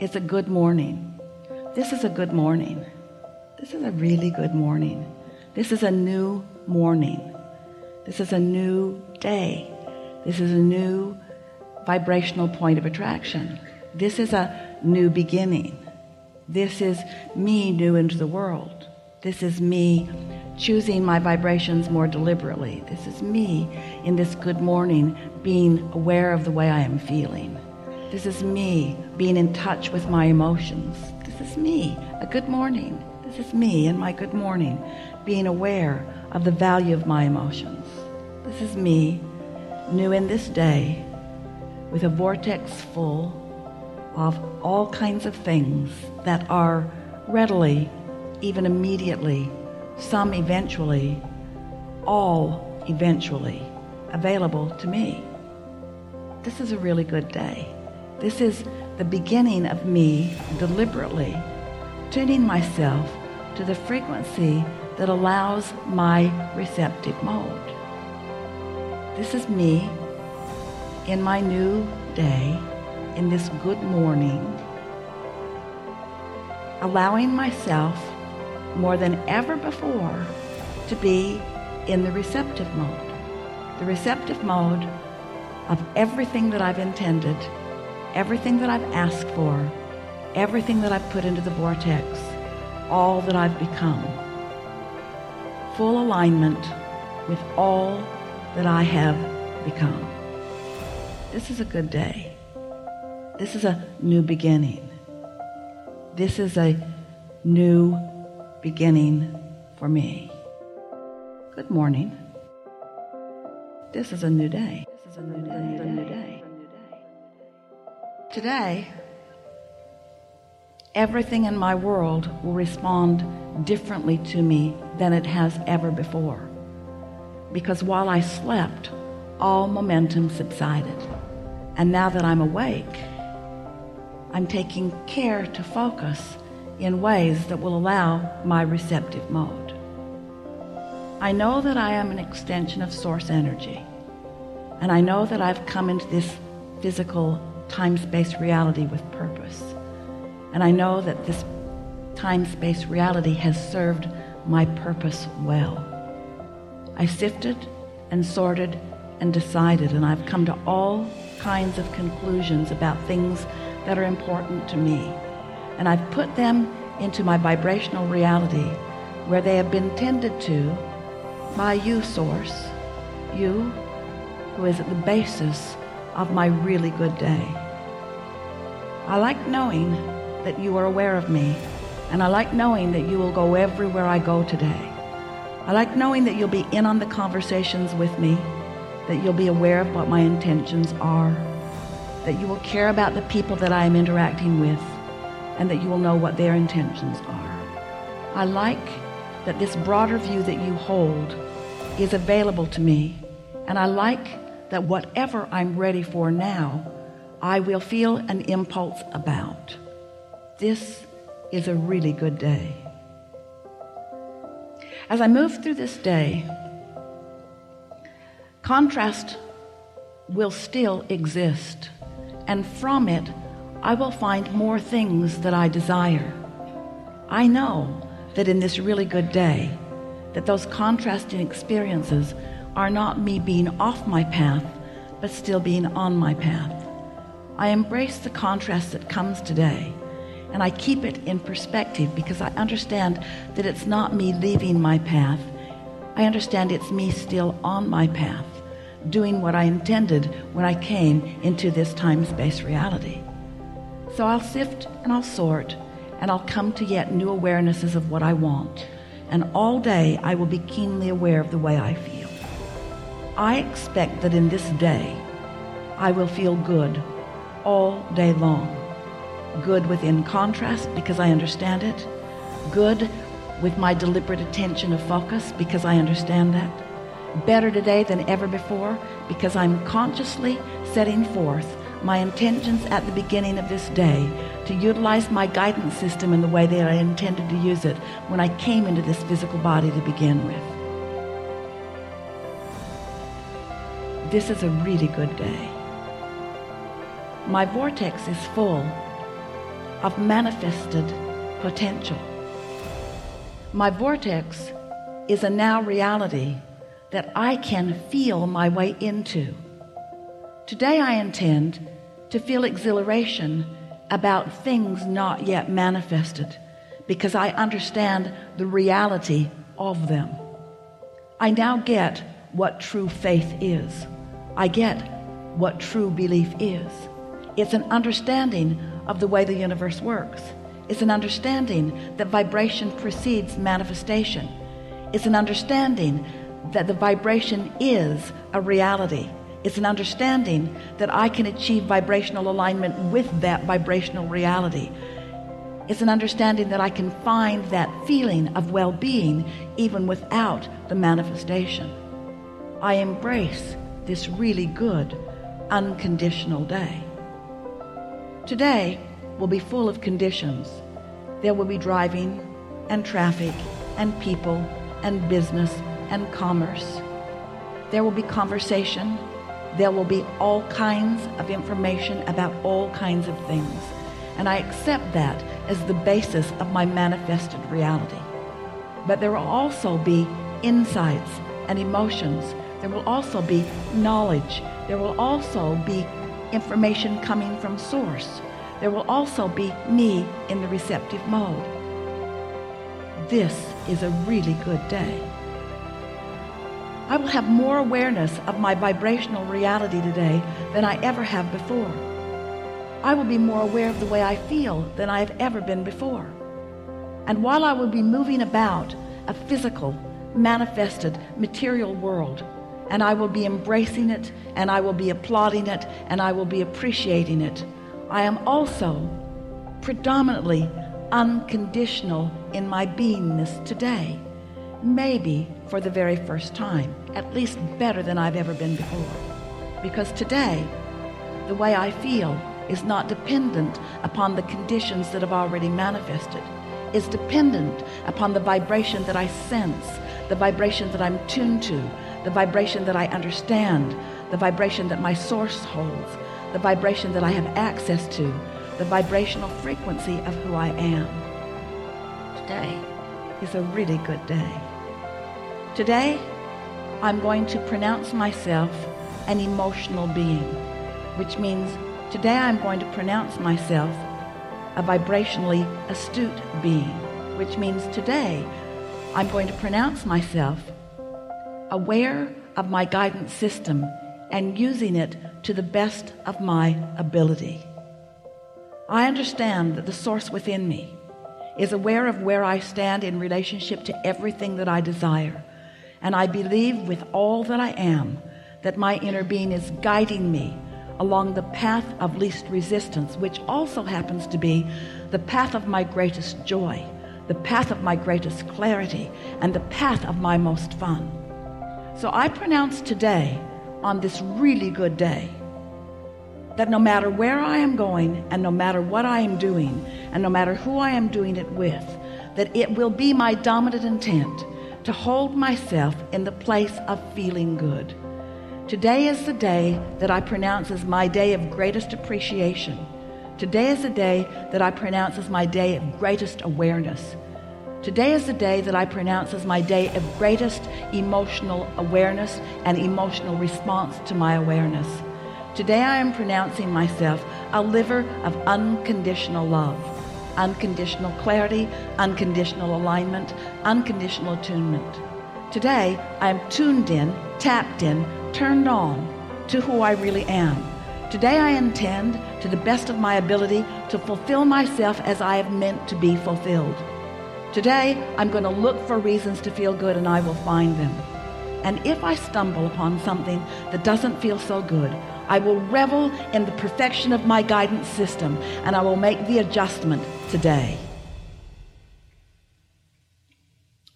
it's a good morning. This is a good morning. This is a really good morning. This is a new morning. This is a new day. This is a new vibrational point of attraction. This is a new beginning. This is me new into the world. This is me choosing my vibrations more deliberately. This is me in this good morning being aware of the way I am feeling this is me being in touch with my emotions. This is me a good morning. This is me in my good morning being aware of the value of my emotions. This is me new in this day with a vortex full of all kinds of things that are readily even immediately some eventually all eventually available to me. This is a really good day this is the beginning of me deliberately tuning myself to the frequency that allows my receptive mode. This is me in my new day in this good morning allowing myself more than ever before to be in the receptive mode. The receptive mode of everything that I've intended everything that I've asked for everything that I've put into the vortex all that I've become. Full alignment with all that I have become. This is a good day. This is a new beginning. This is a new beginning for me. Good morning. This is a new day. This is a new day. Today everything in my world will respond differently to me than it has ever before. Because while I slept all momentum subsided. And now that I'm awake I'm taking care to focus in ways that will allow my receptive mode. I know that I am an extension of source energy. And I know that I've come into this physical time-space reality with purpose. And I know that this time-space reality has served my purpose well. I sifted and sorted and decided and I've come to all kinds of conclusions about things that are important to me. And I've put them into my vibrational reality where they have been tended to by you source. You who is at the basis of my really good day. I like knowing that you are aware of me and I like knowing that you will go everywhere I go today. I like knowing that you'll be in on the conversations with me that you'll be aware of what my intentions are that you will care about the people that I am interacting with and that you will know what their intentions are. I like that this broader view that you hold is available to me and I like that whatever I'm ready for now I will feel an impulse about. This is a really good day. As I move through this day contrast will still exist and from it I will find more things that I desire. I know that in this really good day that those contrasting experiences are not me being off my path but still being on my path. I embrace the contrast that comes today and I keep it in perspective because I understand that it's not me leaving my path. I understand it's me still on my path doing what I intended when I came into this time-space reality. So I'll sift and I'll sort and I'll come to yet new awarenesses of what I want. And all day I will be keenly aware of the way I feel I expect that in this day I will feel good all day long. Good within contrast because I understand it. Good with my deliberate attention of focus because I understand that. Better today than ever before because I'm consciously setting forth my intentions at the beginning of this day to utilize my guidance system in the way that I intended to use it when I came into this physical body to begin with this is a really good day my vortex is full of manifested potential. My vortex is a now reality that I can feel my way into. Today I intend to feel exhilaration about things not yet manifested because I understand the reality of them. I now get what true faith is. I get what true belief is. It's an understanding of the way the universe works. It's an understanding that vibration precedes manifestation. It's an understanding that the vibration is a reality. It's an understanding that I can achieve vibrational alignment with that vibrational reality. It's an understanding that I can find that feeling of well-being even without the manifestation. I embrace this really good unconditional day. Today will be full of conditions. There will be driving and traffic and people and business and commerce. There will be conversation. There will be all kinds of information about all kinds of things. And I accept that as the basis of my manifested reality. But there will also be insights and emotions. There will also be knowledge. There will also be information coming from source. There will also be me in the receptive mode. This is a really good day. I will have more awareness of my vibrational reality today than I ever have before. I will be more aware of the way I feel than I have ever been before. And while I will be moving about a physical, manifested, material world, and I will be embracing it, and I will be applauding it, and I will be appreciating it, I am also predominantly unconditional in my beingness today. Maybe for the very first time, at least better than I've ever been before. Because today, the way I feel is not dependent upon the conditions that have already manifested. is dependent upon the vibration that I sense, the vibration that I'm tuned to, the vibration that I understand, the vibration that my source holds, the vibration that I have access to, the vibrational frequency of who I am. Today is a really good day. Today, I'm going to pronounce myself an emotional being, which means Today I'm going to pronounce myself a vibrationally astute being, which means today I'm going to pronounce myself aware of my guidance system and using it to the best of my ability. I understand that the source within me is aware of where I stand in relationship to everything that I desire. And I believe with all that I am that my inner being is guiding me along the path of least resistance, which also happens to be the path of my greatest joy, the path of my greatest clarity, and the path of my most fun. So I pronounce today, on this really good day, that no matter where I am going, and no matter what I am doing, and no matter who I am doing it with, that it will be my dominant intent to hold myself in the place of feeling good Today is the day that I pronounce as my day of greatest appreciation. Today is the day that I pronounce as my day of greatest awareness. Today is the day that I pronounce as my day of greatest emotional awareness and emotional response to my awareness. Today I am pronouncing myself a liver of unconditional love, unconditional clarity, unconditional alignment, unconditional attunement. Today I am tuned in, tapped in, turned on to who I really am. Today I intend, to the best of my ability, to fulfill myself as I have meant to be fulfilled. Today I'm going to look for reasons to feel good and I will find them. And if I stumble upon something that doesn't feel so good, I will revel in the perfection of my guidance system and I will make the adjustment today.